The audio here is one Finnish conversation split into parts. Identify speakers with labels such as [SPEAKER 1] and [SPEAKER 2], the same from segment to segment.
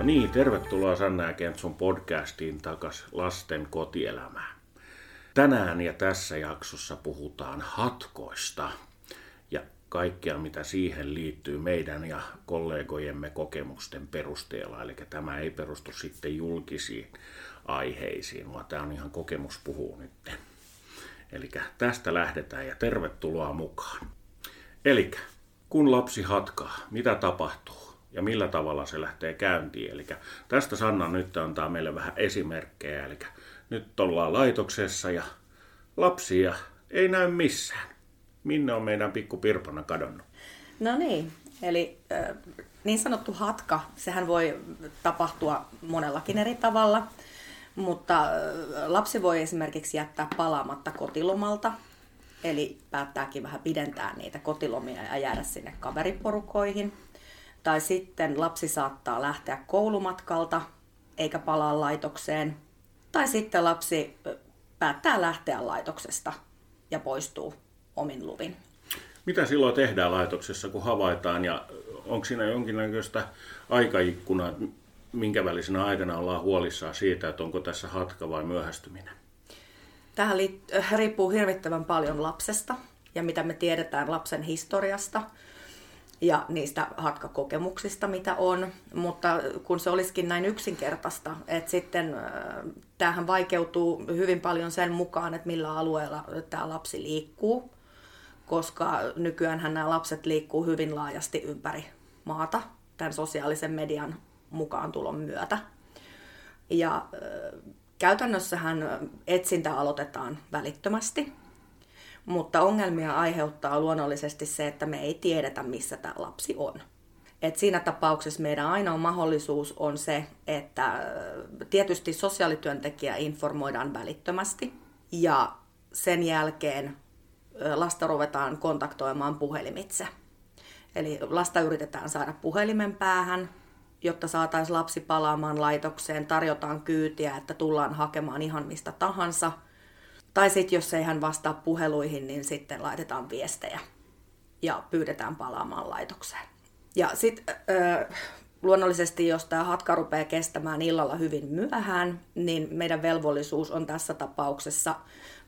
[SPEAKER 1] No niin, tervetuloa Sanna ja Kentsun podcastiin takas lasten kotielämään. Tänään ja tässä jaksossa puhutaan hatkoista ja kaikkea mitä siihen liittyy meidän ja kollegojemme kokemusten perusteella. Eli tämä ei perustu sitten julkisiin aiheisiin, vaan tämä on ihan kokemus puhuu nyt. Eli tästä lähdetään ja tervetuloa mukaan. Eli kun lapsi hatkaa, mitä tapahtuu? Ja millä tavalla se lähtee käyntiin. Eli tästä Sanna nyt antaa meille vähän esimerkkejä. Eli nyt ollaan laitoksessa ja lapsia ei näy missään. Minne on meidän pikku Pirpana kadonnut?
[SPEAKER 2] No niin, eli niin sanottu hatka, sehän voi tapahtua monellakin eri tavalla, mutta lapsi voi esimerkiksi jättää palaamatta kotilomalta, eli päättääkin vähän pidentää niitä kotilomia ja jäädä sinne kaveriporukoihin – tai sitten lapsi saattaa lähteä koulumatkalta eikä palaa laitokseen. Tai sitten lapsi päättää lähteä laitoksesta ja poistuu omin luvin.
[SPEAKER 1] Mitä silloin tehdään laitoksessa, kun havaitaan ja onko siinä jonkinnäköistä aikaikkuna, minkä välisenä aikana ollaan huolissaan siitä, että onko tässä hatka vai myöhästyminen?
[SPEAKER 2] Tähän riippuu hirvittävän paljon lapsesta ja mitä me tiedetään lapsen historiasta – ja niistä hatkakokemuksista, mitä on. Mutta kun se olisikin näin yksinkertaista, että sitten tämähän vaikeutuu hyvin paljon sen mukaan, että millä alueella tämä lapsi liikkuu, koska nykyään nämä lapset liikkuu hyvin laajasti ympäri maata tämän sosiaalisen median mukaan tulon myötä. Ja käytännössähän etsintä aloitetaan välittömästi mutta ongelmia aiheuttaa luonnollisesti se, että me ei tiedetä, missä tämä lapsi on. Et siinä tapauksessa meidän ainoa mahdollisuus on se, että tietysti sosiaalityöntekijä informoidaan välittömästi ja sen jälkeen lasta ruvetaan kontaktoimaan puhelimitse. Eli lasta yritetään saada puhelimen päähän, jotta saataisiin lapsi palaamaan laitokseen, tarjotaan kyytiä, että tullaan hakemaan ihan mistä tahansa – tai sitten jos ei hän vastaa puheluihin, niin sitten laitetaan viestejä ja pyydetään palaamaan laitokseen. Ja sitten luonnollisesti, jos tämä hatka rupeaa kestämään illalla hyvin myöhään, niin meidän velvollisuus on tässä tapauksessa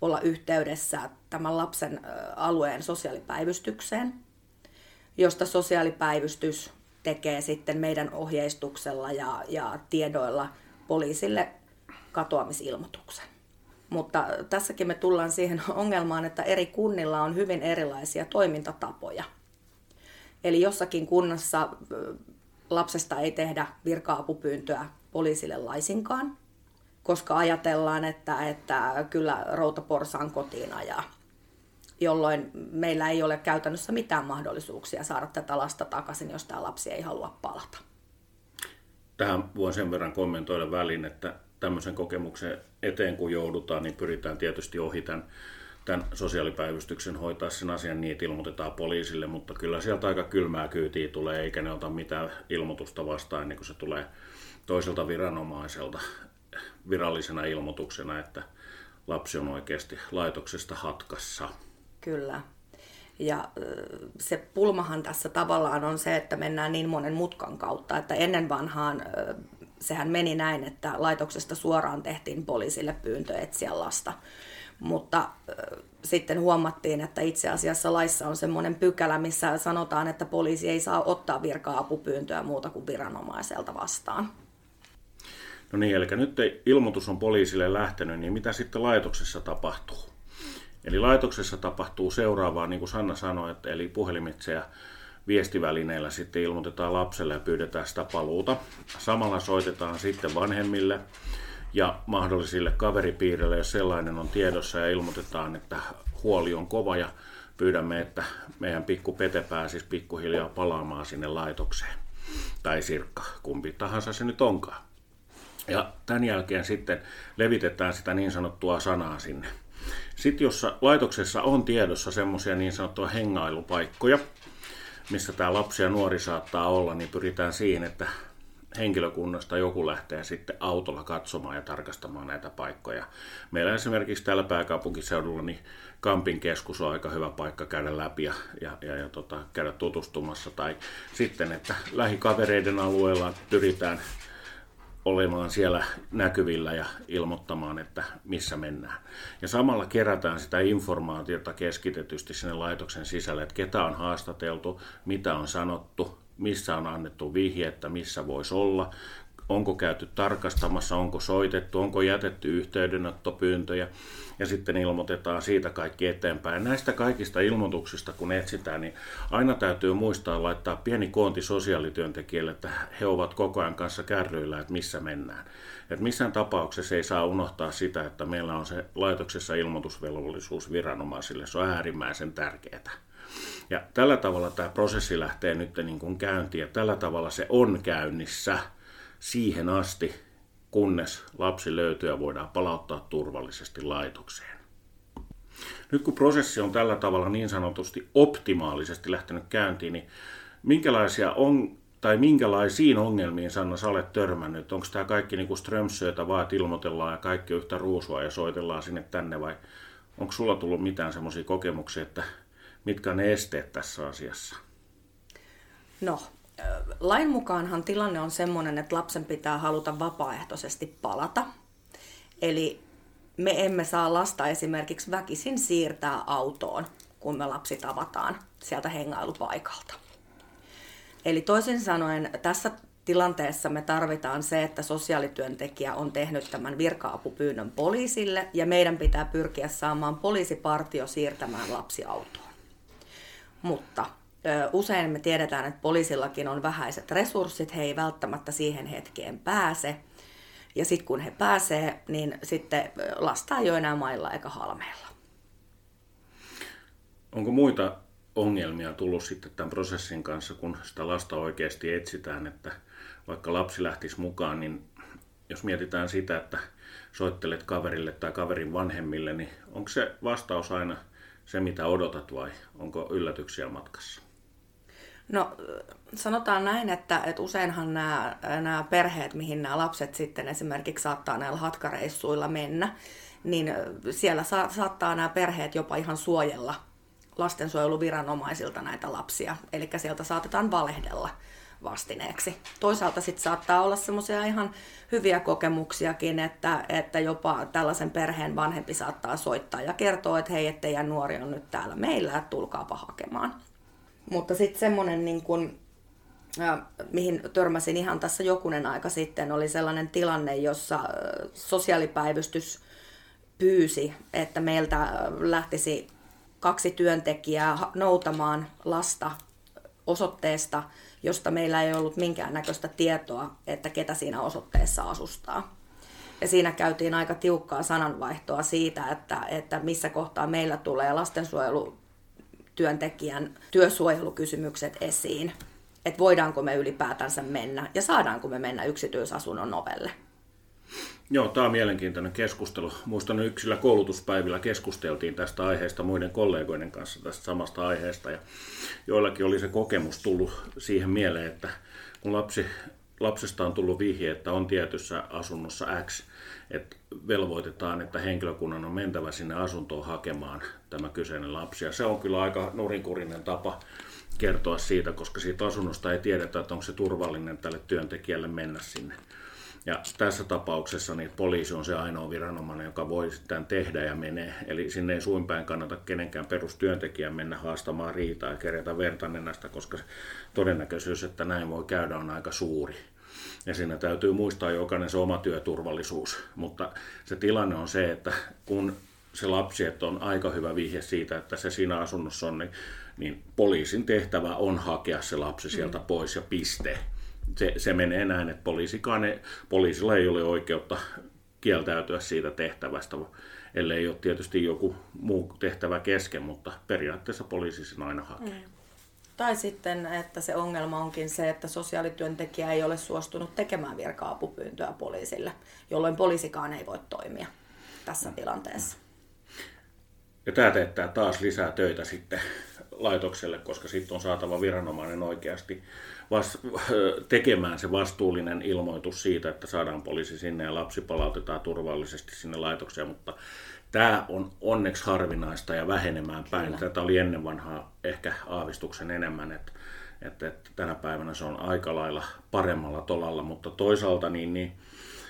[SPEAKER 2] olla yhteydessä tämän lapsen alueen sosiaalipäivystykseen, josta sosiaalipäivystys tekee sitten meidän ohjeistuksella ja, ja tiedoilla poliisille katoamisilmoituksen. Mutta tässäkin me tullaan siihen ongelmaan, että eri kunnilla on hyvin erilaisia toimintatapoja. Eli jossakin kunnassa lapsesta ei tehdä virka-apupyyntöä poliisille laisinkaan, koska ajatellaan, että, että kyllä routaporsaan kotiin ajaa, jolloin meillä ei ole käytännössä mitään mahdollisuuksia saada tätä lasta takaisin, jos tämä lapsi ei halua palata.
[SPEAKER 1] Tähän voin sen verran kommentoida väliin, että tämmöisen kokemuksen eteen kun joudutaan, niin pyritään tietysti ohi tämän, tämän sosiaalipäivystyksen hoitaa sen asian niin, että ilmoitetaan poliisille, mutta kyllä sieltä aika kylmää kyytiä tulee, eikä ne ota mitään ilmoitusta vastaan ennen kuin se tulee toiselta viranomaiselta virallisena ilmoituksena, että lapsi on oikeasti laitoksesta hatkassa.
[SPEAKER 2] Kyllä. Ja se pulmahan tässä tavallaan on se, että mennään niin monen mutkan kautta, että ennen vanhaan sehän meni näin, että laitoksesta suoraan tehtiin poliisille pyyntö etsiä lasta. Mutta äh, sitten huomattiin, että itse asiassa laissa on semmoinen pykälä, missä sanotaan, että poliisi ei saa ottaa virka-apupyyntöä muuta kuin viranomaiselta vastaan.
[SPEAKER 1] No niin, eli nyt ilmoitus on poliisille lähtenyt, niin mitä sitten laitoksessa tapahtuu? Eli laitoksessa tapahtuu seuraavaa, niin kuin Sanna sanoi, että eli puhelimitse ja viestivälineillä sitten ilmoitetaan lapselle ja pyydetään sitä paluuta. Samalla soitetaan sitten vanhemmille ja mahdollisille kaveripiirille, jos sellainen on tiedossa ja ilmoitetaan, että huoli on kova ja pyydämme, että meidän pikku Pete pääsisi pikkuhiljaa palaamaan sinne laitokseen. Tai Sirkka, kumpi tahansa se nyt onkaan. Ja tämän jälkeen sitten levitetään sitä niin sanottua sanaa sinne. Sitten jos laitoksessa on tiedossa semmoisia niin sanottuja hengailupaikkoja, missä tämä lapsi ja nuori saattaa olla, niin pyritään siihen, että henkilökunnasta joku lähtee sitten autolla katsomaan ja tarkastamaan näitä paikkoja. Meillä esimerkiksi täällä pääkaupunkiseudulla niin Kampin keskus on aika hyvä paikka käydä läpi ja, ja, ja, ja tota, käydä tutustumassa. Tai sitten, että lähikavereiden alueella pyritään olemaan siellä näkyvillä ja ilmoittamaan, että missä mennään. Ja samalla kerätään sitä informaatiota keskitetysti sinne laitoksen sisälle, että ketä on haastateltu, mitä on sanottu, missä on annettu vihje, että missä voisi olla, onko käyty tarkastamassa, onko soitettu, onko jätetty yhteydenottopyyntöjä ja sitten ilmoitetaan siitä kaikki eteenpäin. Näistä kaikista ilmoituksista kun etsitään, niin aina täytyy muistaa laittaa pieni koonti sosiaalityöntekijälle, että he ovat koko ajan kanssa kärryillä, että missä mennään. Et missään tapauksessa ei saa unohtaa sitä, että meillä on se laitoksessa ilmoitusvelvollisuus viranomaisille. Se on äärimmäisen tärkeää. Ja tällä tavalla tämä prosessi lähtee nyt niin kuin käyntiin ja tällä tavalla se on käynnissä siihen asti, kunnes lapsi löytyy ja voidaan palauttaa turvallisesti laitokseen. Nyt kun prosessi on tällä tavalla niin sanotusti optimaalisesti lähtenyt käyntiin, niin minkälaisia on, tai minkälaisiin ongelmiin, Sanna, sä olet törmännyt? Onko tämä kaikki niin Strömsöitä vaan, että ilmoitellaan ja kaikki yhtä ruusua ja soitellaan sinne tänne, vai onko sulla tullut mitään semmoisia kokemuksia, että mitkä on ne esteet tässä asiassa?
[SPEAKER 2] No, lain mukaanhan tilanne on sellainen, että lapsen pitää haluta vapaaehtoisesti palata. Eli me emme saa lasta esimerkiksi väkisin siirtää autoon, kun me lapsi tavataan sieltä hengailupaikalta. Eli toisin sanoen tässä tilanteessa me tarvitaan se, että sosiaalityöntekijä on tehnyt tämän virka-apupyynnön poliisille ja meidän pitää pyrkiä saamaan poliisipartio siirtämään lapsi autoon. Mutta Usein me tiedetään, että poliisillakin on vähäiset resurssit, he ei välttämättä siihen hetkeen pääse. Ja sitten kun he pääsee, niin sitten lasta ei ole enää mailla eikä halmeilla.
[SPEAKER 1] Onko muita ongelmia tullut sitten tämän prosessin kanssa, kun sitä lasta oikeasti etsitään, että vaikka lapsi lähtisi mukaan, niin jos mietitään sitä, että soittelet kaverille tai kaverin vanhemmille, niin onko se vastaus aina se, mitä odotat vai onko yllätyksiä matkassa?
[SPEAKER 2] No sanotaan näin, että, että useinhan nämä, nämä perheet, mihin nämä lapset sitten esimerkiksi saattaa näillä hatkareissuilla mennä, niin siellä sa- saattaa nämä perheet jopa ihan suojella lastensuojeluviranomaisilta näitä lapsia. Eli sieltä saatetaan valehdella vastineeksi. Toisaalta sitten saattaa olla semmoisia ihan hyviä kokemuksiakin, että, että jopa tällaisen perheen vanhempi saattaa soittaa ja kertoa, että hei, ettei nuori on nyt täällä meillä, että tulkaapa hakemaan. Mutta sitten semmoinen, niin kun, äh, mihin törmäsin ihan tässä jokunen aika sitten, oli sellainen tilanne, jossa äh, sosiaalipäivystys pyysi, että meiltä lähtisi kaksi työntekijää noutamaan lasta osoitteesta, josta meillä ei ollut minkäännäköistä tietoa, että ketä siinä osoitteessa asustaa. Ja siinä käytiin aika tiukkaa sananvaihtoa siitä, että, että missä kohtaa meillä tulee lastensuojelu työntekijän työsuojelukysymykset esiin, että voidaanko me ylipäätänsä mennä ja saadaanko me mennä yksityisasunnon ovelle.
[SPEAKER 1] Joo, tämä on mielenkiintoinen keskustelu. Muistan yksilä koulutuspäivillä keskusteltiin tästä aiheesta muiden kollegoiden kanssa tästä samasta aiheesta ja joillakin oli se kokemus tullut siihen mieleen, että kun lapsi, lapsesta on tullut vihje, että on tietyssä asunnossa X, että velvoitetaan, että henkilökunnan on mentävä sinne asuntoon hakemaan tämä kyseinen lapsi. Ja se on kyllä aika nurinkurinen tapa kertoa siitä, koska siitä asunnosta ei tiedetä, että onko se turvallinen tälle työntekijälle mennä sinne. Ja tässä tapauksessa niin poliisi on se ainoa viranomainen, joka voi sitten tehdä ja menee. Eli sinne ei suinpäin kannata kenenkään perustyöntekijän mennä haastamaan riitaa ja kerätä verta nenästä, koska todennäköisyys, että näin voi käydä, on aika suuri. Ja siinä täytyy muistaa jokainen se oma työturvallisuus. Mutta se tilanne on se, että kun se lapsi, että on aika hyvä vihje siitä, että se siinä asunnossa on, niin, niin poliisin tehtävä on hakea se lapsi sieltä mm. pois ja piste. Se, se menee näin, että poliisikaan ei, poliisilla ei ole oikeutta kieltäytyä siitä tehtävästä, ellei ole tietysti joku muu tehtävä kesken, mutta periaatteessa poliisi sen aina hakee. Mm.
[SPEAKER 2] Tai sitten, että se ongelma onkin se, että sosiaalityöntekijä ei ole suostunut tekemään virka-apupyyntöä poliisille, jolloin poliisikaan ei voi toimia tässä tilanteessa.
[SPEAKER 1] Ja tämä teettää taas lisää töitä sitten laitokselle, koska sitten on saatava viranomainen oikeasti vas- tekemään se vastuullinen ilmoitus siitä, että saadaan poliisi sinne ja lapsi palautetaan turvallisesti sinne laitokseen, mutta Tämä on onneksi harvinaista ja vähenemään päin. Kyllä. Tätä oli ennen vanhaa ehkä aavistuksen enemmän, että, että, että tänä päivänä se on aika lailla paremmalla tolalla, mutta toisaalta niin, niin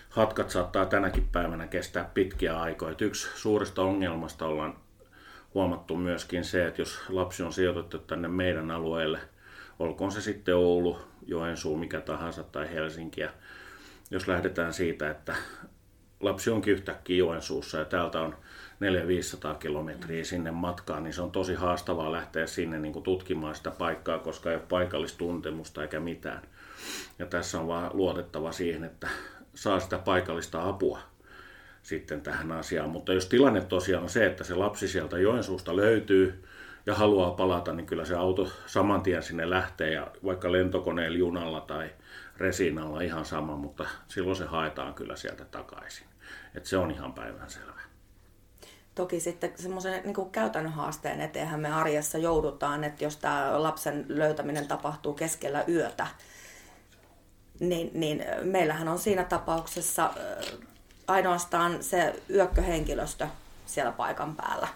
[SPEAKER 1] hatkat saattaa tänäkin päivänä kestää pitkiä aikoja. yksi suurista ongelmasta ollaan huomattu myöskin se, että jos lapsi on sijoitettu tänne meidän alueelle, olkoon se sitten Oulu, Joensuu, mikä tahansa tai Helsinki, ja jos lähdetään siitä, että lapsi onkin yhtäkkiä Joensuussa ja täältä on 400-500 kilometriä sinne matkaan, niin se on tosi haastavaa lähteä sinne niin kuin tutkimaan sitä paikkaa, koska ei ole paikallistuntemusta eikä mitään. Ja tässä on vaan luotettava siihen, että saa sitä paikallista apua sitten tähän asiaan. Mutta jos tilanne tosiaan on se, että se lapsi sieltä Joensuusta löytyy ja haluaa palata, niin kyllä se auto saman tien sinne lähtee ja vaikka lentokoneella, junalla tai resinalla ihan sama, mutta silloin se haetaan kyllä sieltä takaisin. Et se on ihan päivänselvä.
[SPEAKER 2] Toki sitten semmoisen niin käytännön haasteen eteenhän me arjessa joudutaan, että jos tämä lapsen löytäminen tapahtuu keskellä yötä, niin, niin meillähän on siinä tapauksessa ainoastaan se yökköhenkilöstö siellä paikan päällä.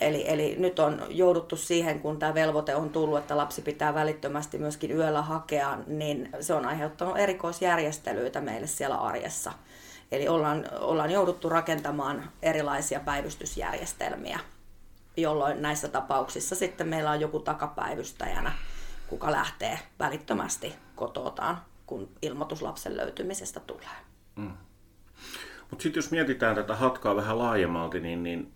[SPEAKER 2] Eli, eli nyt on jouduttu siihen, kun tämä velvoite on tullut, että lapsi pitää välittömästi myöskin yöllä hakea, niin se on aiheuttanut erikoisjärjestelyitä meille siellä arjessa. Eli ollaan, ollaan jouduttu rakentamaan erilaisia päivystysjärjestelmiä, jolloin näissä tapauksissa sitten meillä on joku takapäivystäjänä, kuka lähtee välittömästi kototaan, kun ilmoitus lapsen löytymisestä tulee. Mm.
[SPEAKER 1] Mutta sitten jos mietitään tätä hatkaa vähän laajemmalti, niin, niin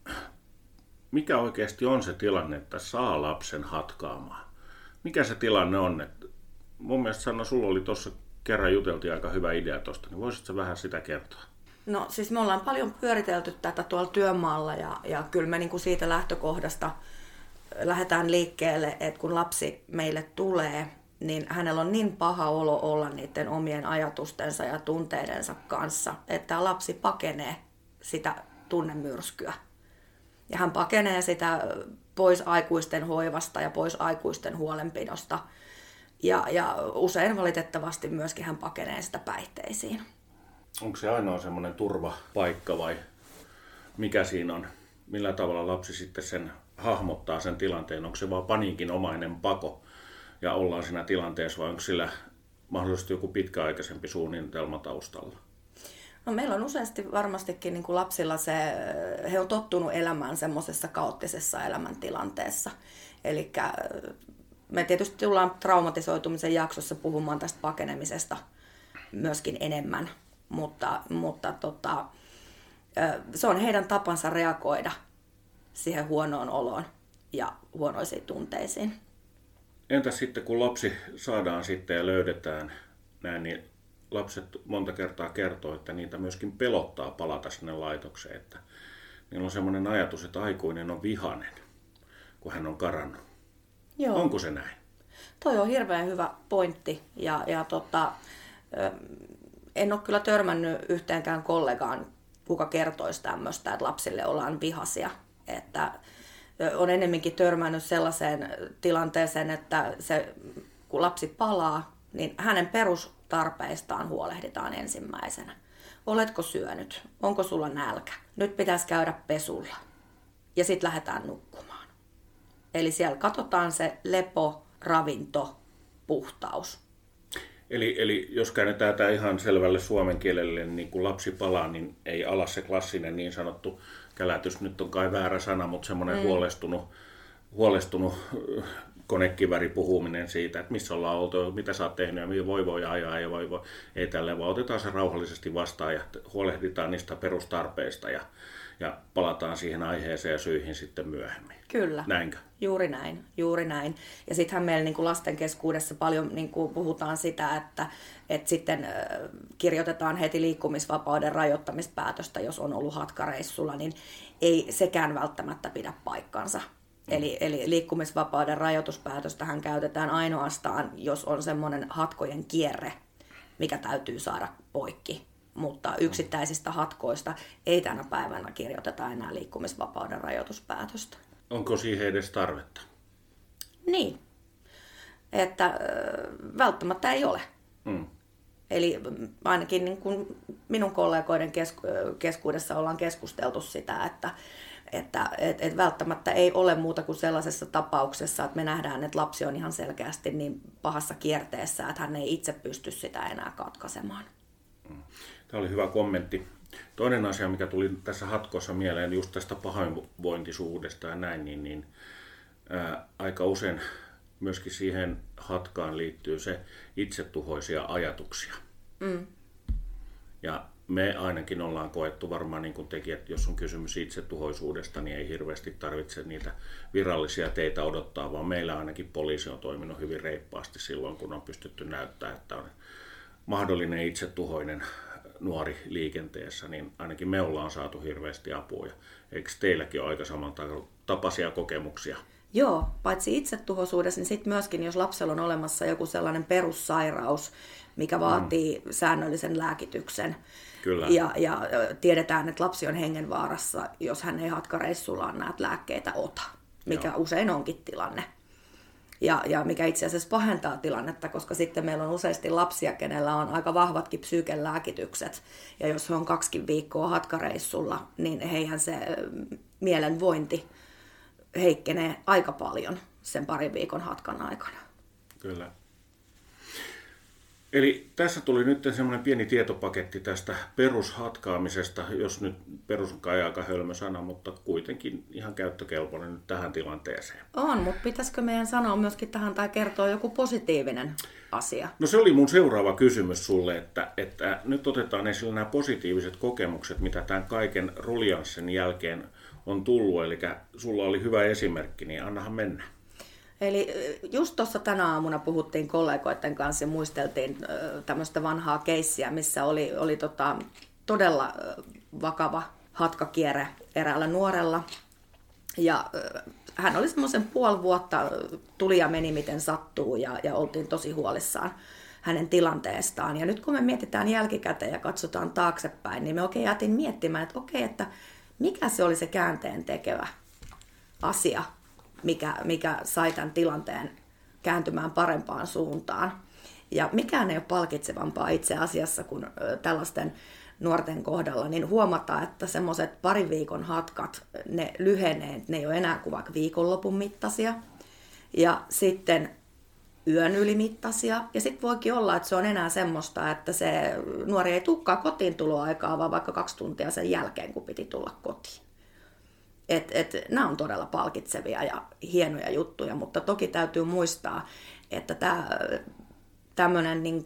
[SPEAKER 1] mikä oikeasti on se tilanne, että saa lapsen hatkaamaan? Mikä se tilanne on? Et mun mielestä Sanna, sulla oli tuossa kerran juteltiin aika hyvä idea tuosta, niin voisitko vähän sitä kertoa?
[SPEAKER 2] No siis me ollaan paljon pyöritelty tätä tuolla työmaalla ja, ja kyllä me niinku siitä lähtökohdasta lähdetään liikkeelle, että kun lapsi meille tulee, niin hänellä on niin paha olo olla niiden omien ajatustensa ja tunteidensa kanssa, että lapsi pakenee sitä tunnemyrskyä. Ja hän pakenee sitä pois aikuisten hoivasta ja pois aikuisten huolenpidosta. Ja, ja usein valitettavasti myöskin hän pakenee sitä päihteisiin.
[SPEAKER 1] Onko se ainoa semmoinen turvapaikka vai mikä siinä on? Millä tavalla lapsi sitten sen hahmottaa sen tilanteen? Onko se vaan paniikinomainen pako ja ollaan siinä tilanteessa vai onko sillä mahdollisesti joku pitkäaikaisempi suunnitelma taustalla?
[SPEAKER 2] No meillä on useasti varmastikin niin kuin lapsilla se, he on tottunut elämään semmoisessa kaoottisessa elämäntilanteessa. Eli me tietysti tullaan traumatisoitumisen jaksossa puhumaan tästä pakenemisesta myöskin enemmän, mutta, mutta tota, se on heidän tapansa reagoida siihen huonoon oloon ja huonoisiin tunteisiin.
[SPEAKER 1] Entä sitten kun lapsi saadaan sitten ja löydetään näin, niin lapset monta kertaa kertoo, että niitä myöskin pelottaa palata sinne laitokseen. Että niillä on semmoinen ajatus, että aikuinen on vihanen, kun hän on karannut. Joo. Onko se näin?
[SPEAKER 2] Toi on hirveän hyvä pointti ja, ja tota, en ole kyllä törmännyt yhteenkään kollegaan, kuka kertoisi tämmöistä, että lapsille ollaan vihasia. Että on enemmänkin törmännyt sellaiseen tilanteeseen, että se, kun lapsi palaa, niin hänen perustarpeistaan huolehditaan ensimmäisenä. Oletko syönyt? Onko sulla nälkä? Nyt pitäisi käydä pesulla. Ja sitten lähdetään nukkumaan. Eli siellä katsotaan se lepo, ravinto, puhtaus.
[SPEAKER 1] Eli, eli jos käännetään tämä ihan selvälle suomen kielelle, niin kun lapsi palaa, niin ei ala se klassinen niin sanottu kälätys, nyt on kai väärä sana, mutta semmoinen mm. huolestunut, huolestunut äh, konekiväri puhuminen siitä, että missä ollaan oltu, mitä sä oot tehnyt ja voi voi ajaa ja voi voi. Ei tälle, vaan otetaan se rauhallisesti vastaan ja huolehditaan niistä perustarpeista ja, ja palataan siihen aiheeseen ja syihin sitten myöhemmin.
[SPEAKER 2] Kyllä.
[SPEAKER 1] Näinkö?
[SPEAKER 2] Juuri näin, juuri näin. Ja sittenhän meillä niin kuin lasten keskuudessa paljon niin kuin puhutaan sitä, että, että sitten kirjoitetaan heti liikkumisvapauden rajoittamispäätöstä, jos on ollut hatkareissulla, niin ei sekään välttämättä pidä paikkansa. Eli, eli liikkumisvapauden rajoituspäätöstähän käytetään ainoastaan, jos on semmoinen hatkojen kierre, mikä täytyy saada poikki. Mutta yksittäisistä hatkoista ei tänä päivänä kirjoiteta enää liikkumisvapauden rajoituspäätöstä.
[SPEAKER 1] Onko siihen edes tarvetta?
[SPEAKER 2] Niin. Että välttämättä ei ole. Mm. Eli ainakin niin kuin minun kollegoiden keskuudessa ollaan keskusteltu sitä, että, että et, et välttämättä ei ole muuta kuin sellaisessa tapauksessa, että me nähdään, että lapsi on ihan selkeästi niin pahassa kierteessä, että hän ei itse pysty sitä enää katkaisemaan.
[SPEAKER 1] Tämä oli hyvä kommentti. Toinen asia, mikä tuli tässä hatkossa mieleen just tästä pahoinvointisuudesta ja näin, niin, niin ää, aika usein myöskin siihen hatkaan liittyy se itsetuhoisia ajatuksia. Mm. Ja me ainakin ollaan koettu varmaan niin kuin teki, että jos on kysymys itsetuhoisuudesta, niin ei hirveästi tarvitse niitä virallisia teitä odottaa, vaan meillä ainakin poliisi on toiminut hyvin reippaasti silloin, kun on pystytty näyttää, että on mahdollinen itsetuhoinen nuori liikenteessä, niin ainakin me ollaan saatu hirveästi apua. Eikö teilläkin ole aika samantapaisia kokemuksia?
[SPEAKER 2] Joo, paitsi itsetuhoisuudessa, niin sitten myöskin, jos lapsella on olemassa joku sellainen perussairaus, mikä vaatii mm. säännöllisen lääkityksen. Kyllä. Ja, ja tiedetään, että lapsi on hengenvaarassa, jos hän ei hatkareissullaan näitä lääkkeitä ota, mikä Joo. usein onkin tilanne. Ja, ja mikä itse asiassa pahentaa tilannetta, koska sitten meillä on useasti lapsia, kenellä on aika vahvatkin psyykelääkitykset. Ja jos he on kaksikin viikkoa hatkareissulla, niin heihän se mielenvointi heikkenee aika paljon sen parin viikon hatkan aikana.
[SPEAKER 1] Kyllä. Eli tässä tuli nyt semmoinen pieni tietopaketti tästä perushatkaamisesta, jos nyt perus on aika hölmö sana, mutta kuitenkin ihan käyttökelpoinen nyt tähän tilanteeseen.
[SPEAKER 2] On, mutta pitäisikö meidän sanoa myöskin tähän tai kertoa joku positiivinen asia?
[SPEAKER 1] No se oli mun seuraava kysymys sulle, että, että nyt otetaan esille nämä positiiviset kokemukset, mitä tämän kaiken ruljanssin jälkeen on tullut. Eli sulla oli hyvä esimerkki, niin annahan mennä.
[SPEAKER 2] Eli just tuossa tänä aamuna puhuttiin kollegoiden kanssa ja muisteltiin tämmöistä vanhaa keissiä, missä oli, oli tota, todella vakava hatkakierre eräällä nuorella. Ja hän oli semmoisen puoli vuotta, tuli ja meni miten sattuu ja, ja oltiin tosi huolissaan hänen tilanteestaan. Ja nyt kun me mietitään jälkikäteen ja katsotaan taaksepäin, niin me oikein jätin miettimään, että okei, että mikä se oli se käänteen tekevä asia, mikä, mikä sai tämän tilanteen kääntymään parempaan suuntaan. Ja mikään ei ole palkitsevampaa itse asiassa kuin tällaisten nuorten kohdalla, niin huomata, että semmoiset pari viikon hatkat, ne lyhenee, ne ei ole enää kuin vaikka viikonlopun mittaisia. Ja sitten yön ylimittaisia. Ja sitten voikin olla, että se on enää semmoista, että se nuori ei tukkaa kotiin tuloaikaa, vaan vaikka kaksi tuntia sen jälkeen, kun piti tulla kotiin. Et, et, nämä on todella palkitsevia ja hienoja juttuja, mutta toki täytyy muistaa, että tämmöinen niin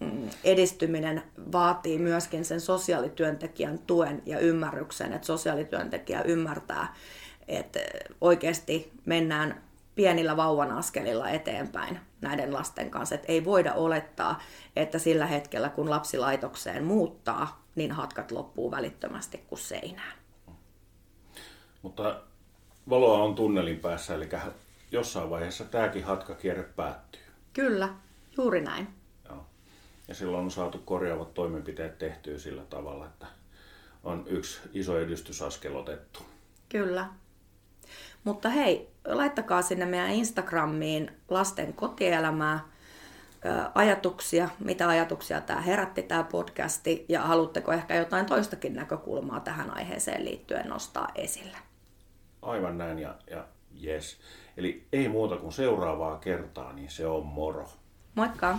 [SPEAKER 2] mm, edistyminen vaatii myöskin sen sosiaalityöntekijän tuen ja ymmärryksen, että sosiaalityöntekijä ymmärtää, että oikeasti mennään pienillä vauvan askelilla eteenpäin näiden lasten kanssa. Että ei voida olettaa, että sillä hetkellä kun lapsi laitokseen muuttaa, niin hatkat loppuu välittömästi kuin seinään.
[SPEAKER 1] Mutta valoa on tunnelin päässä, eli jossain vaiheessa tämäkin hatkakierre päättyy.
[SPEAKER 2] Kyllä, juuri näin.
[SPEAKER 1] Joo. Ja silloin on saatu korjaavat toimenpiteet tehtyä sillä tavalla, että on yksi iso edistysaskel otettu.
[SPEAKER 2] Kyllä. Mutta hei, laittakaa sinne meidän Instagramiin lasten kotielämää ajatuksia, mitä ajatuksia tämä herätti tämä podcasti ja haluatteko ehkä jotain toistakin näkökulmaa tähän aiheeseen liittyen nostaa esille.
[SPEAKER 1] Aivan näin ja, ja yes. Eli ei muuta kuin seuraavaa kertaa, niin se on moro.
[SPEAKER 2] Moikka!